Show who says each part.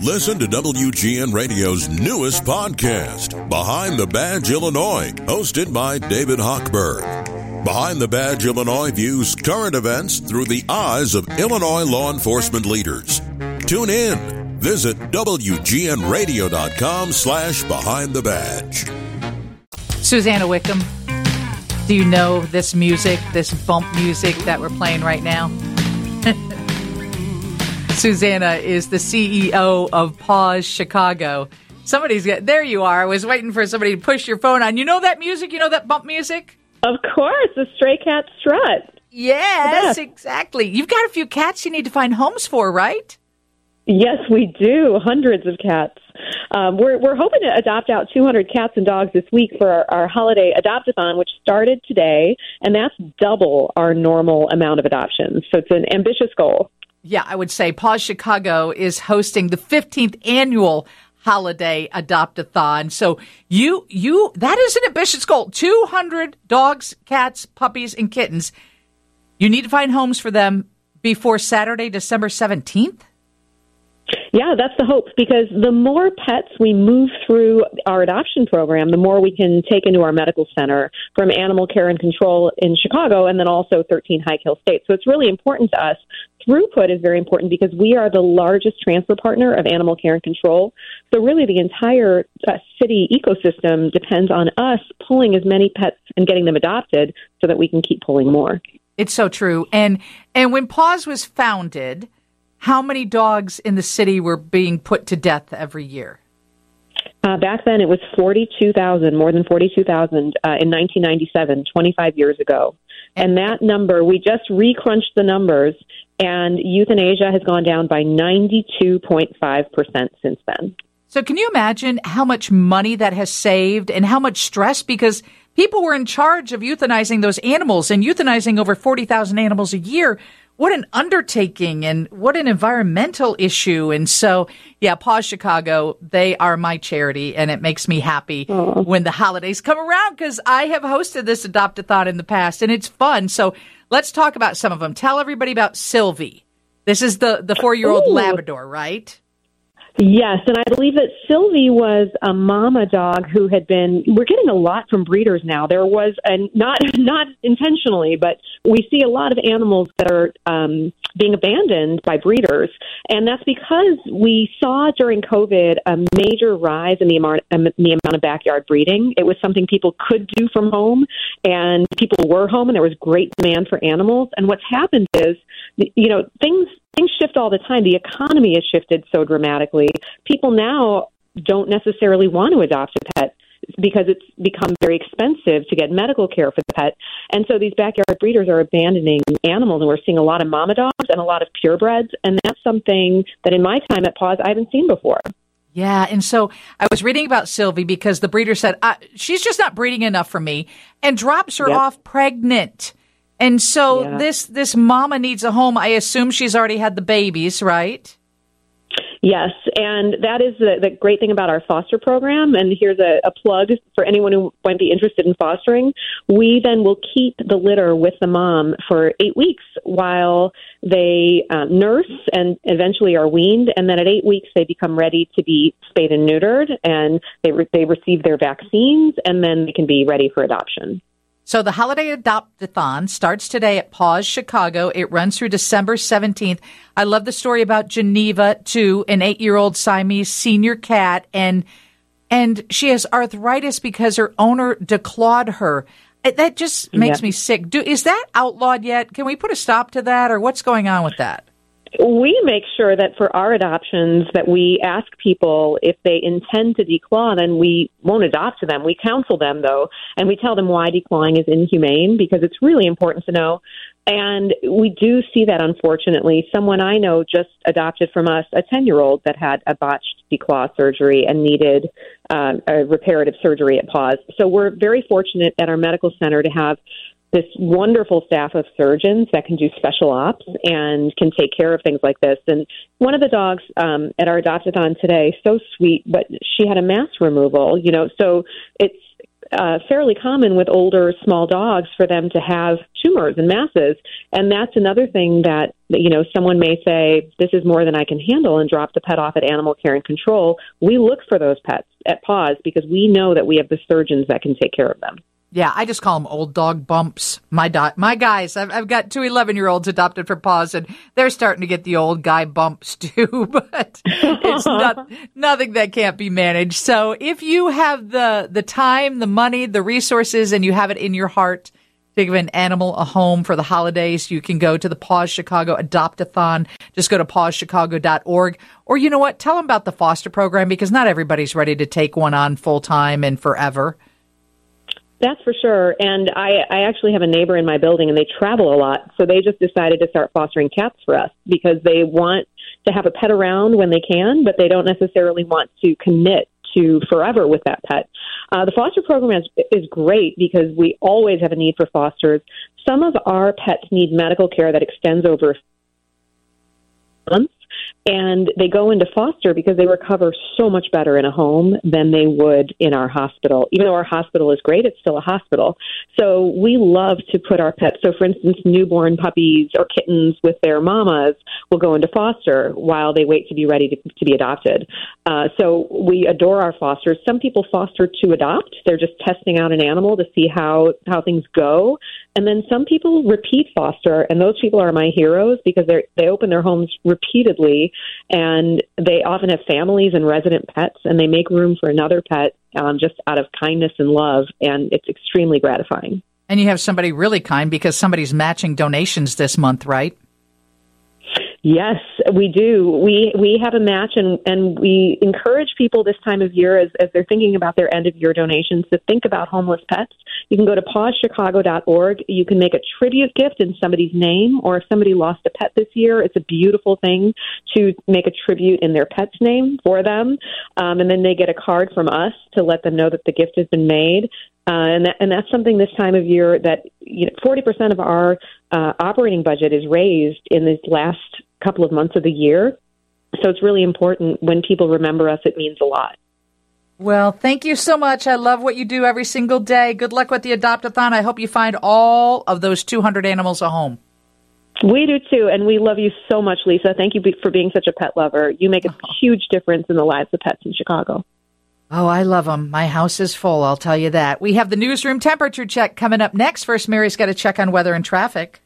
Speaker 1: Listen to WGN Radio's newest podcast, Behind the Badge Illinois, hosted by David Hochberg. Behind the Badge Illinois views current events through the eyes of Illinois law enforcement leaders. Tune in. Visit WGNRadio.com slash Behind the Badge.
Speaker 2: Susanna Wickham, do you know this music, this bump music that we're playing right now? Susanna is the CEO of Paws Chicago. Somebody's got, there you are. I was waiting for somebody to push your phone on. You know that music? You know that bump music?
Speaker 3: Of course, the stray cat strut.
Speaker 2: Yes, exactly. You've got a few cats you need to find homes for, right?
Speaker 3: Yes, we do. Hundreds of cats. Um, we're we're hoping to adopt out 200 cats and dogs this week for our, our holiday adoptathon, which started today, and that's double our normal amount of adoptions. So it's an ambitious goal.
Speaker 2: Yeah, I would say Paws Chicago is hosting the 15th annual holiday adopt-a-thon. So you you that is an ambitious goal. 200 dogs, cats, puppies and kittens. You need to find homes for them before Saturday, December 17th?
Speaker 3: Yeah, that's the hope because the more pets we move through our adoption program, the more we can take into our medical center from animal care and control in Chicago and then also 13 High Kill states. So it's really important to us. Throughput is very important because we are the largest transfer partner of animal care and control. So really the entire uh, city ecosystem depends on us pulling as many pets and getting them adopted so that we can keep pulling more.
Speaker 2: It's so true. And and when Paws was founded, how many dogs in the city were being put to death every year?
Speaker 3: Uh, back then, it was 42,000, more than 42,000 uh, in 1997, 25 years ago. And that number, we just recrunched the numbers, and euthanasia has gone down by 92.5% since then.
Speaker 2: So, can you imagine how much money that has saved and how much stress? Because people were in charge of euthanizing those animals and euthanizing over 40,000 animals a year what an undertaking and what an environmental issue. And so, yeah, Paws Chicago, they are my charity and it makes me happy Aww. when the holidays come around because I have hosted this adopt-a-thon in the past and it's fun. So let's talk about some of them. Tell everybody about Sylvie. This is the, the four year old oh. Labrador, right?
Speaker 3: Yes, and I believe that Sylvie was a mama dog who had been. We're getting a lot from breeders now. There was, and not not intentionally, but we see a lot of animals that are um, being abandoned by breeders, and that's because we saw during COVID a major rise in the amount um, the amount of backyard breeding. It was something people could do from home, and people were home, and there was great demand for animals. And what's happened is, you know, things things shift all the time. The economy has shifted so dramatically. People now don't necessarily want to adopt a pet because it's become very expensive to get medical care for the pet. And so these backyard breeders are abandoning animals, and we're seeing a lot of mama dogs and a lot of purebreds. And that's something that in my time at Paws I haven't seen before.
Speaker 2: Yeah, and so I was reading about Sylvie because the breeder said uh, she's just not breeding enough for me, and drops her yep. off pregnant. And so yeah. this this mama needs a home. I assume she's already had the babies, right?
Speaker 3: Yes, and that is the, the great thing about our foster program. And here's a, a plug for anyone who might be interested in fostering. We then will keep the litter with the mom for eight weeks while they um, nurse and eventually are weaned. And then at eight weeks, they become ready to be spayed and neutered, and they re- they receive their vaccines, and then they can be ready for adoption.
Speaker 2: So the Holiday Adopt-a-thon starts today at Paws Chicago. It runs through December 17th. I love the story about Geneva, too, an eight-year-old Siamese senior cat, and and she has arthritis because her owner declawed her. Eh, that just makes yeah. me sick. Do, is that outlawed yet? Can we put a stop to that, or what's going on with that?
Speaker 3: We make sure that for our adoptions that we ask people if they intend to declaw then we won't adopt them. We counsel them though and we tell them why declawing is inhumane because it's really important to know. And we do see that unfortunately. Someone i know just adopted from us a 10 year old that had a botched declaw surgery and needed uh, a reparative surgery at Paws. So we're very fortunate at our medical center to have this wonderful staff of surgeons that can do special ops and can take care of things like this. And one of the dogs um, at our adoptathon today, so sweet, but she had a mass removal. You know, so it's uh, fairly common with older small dogs for them to have tumors and masses, and that's another thing that you know someone may say this is more than I can handle and drop the pet off at Animal Care and Control. We look for those pets at Paws because we know that we have the surgeons that can take care of them.
Speaker 2: Yeah, I just call them old dog bumps. My do- my guys, I've, I've got two 11 year olds adopted for paws, and they're starting to get the old guy bumps too. But it's not nothing that can't be managed. So if you have the the time, the money, the resources, and you have it in your heart to give an animal a home for the holidays, you can go to the Paws Chicago Adopt-a-thon. Just go to pawschicago.org. Or you know what? Tell them about the foster program because not everybody's ready to take one on full time and forever.
Speaker 3: That's for sure. And I, I actually have a neighbor in my building and they travel a lot. So they just decided to start fostering cats for us because they want to have a pet around when they can, but they don't necessarily want to commit to forever with that pet. Uh, the foster program is, is great because we always have a need for fosters. Some of our pets need medical care that extends over months and they go into foster because they recover so much better in a home than they would in our hospital. Even though our hospital is great, it's still a hospital. So we love to put our pets. So, for instance, newborn puppies or kittens with their mamas will go into foster while they wait to be ready to, to be adopted. Uh, so we adore our fosters. Some people foster to adopt. They're just testing out an animal to see how how things go. And then some people repeat foster, and those people are my heroes because they they open their homes repeatedly, and they often have families and resident pets, and they make room for another pet um, just out of kindness and love, and it's extremely gratifying.
Speaker 2: And you have somebody really kind because somebody's matching donations this month, right?
Speaker 3: Yes, we do. We we have a match, and and we encourage people this time of year as as they're thinking about their end of year donations to think about homeless pets. You can go to pawschicago.org. You can make a tribute gift in somebody's name, or if somebody lost a pet this year, it's a beautiful thing to make a tribute in their pet's name for them, um, and then they get a card from us to let them know that the gift has been made. Uh, and that, and that's something this time of year that you know, 40% of our uh, operating budget is raised in these last couple of months of the year. So it's really important when people remember us, it means a lot.
Speaker 2: Well, thank you so much. I love what you do every single day. Good luck with the Adopt-a-thon. I hope you find all of those 200 animals a home.
Speaker 3: We do too, and we love you so much, Lisa. Thank you for being such a pet lover. You make a huge difference in the lives of pets in Chicago.
Speaker 2: Oh, I love them. My house is full, I'll tell you that. We have the newsroom temperature check coming up next. First, Mary's got to check on weather and traffic.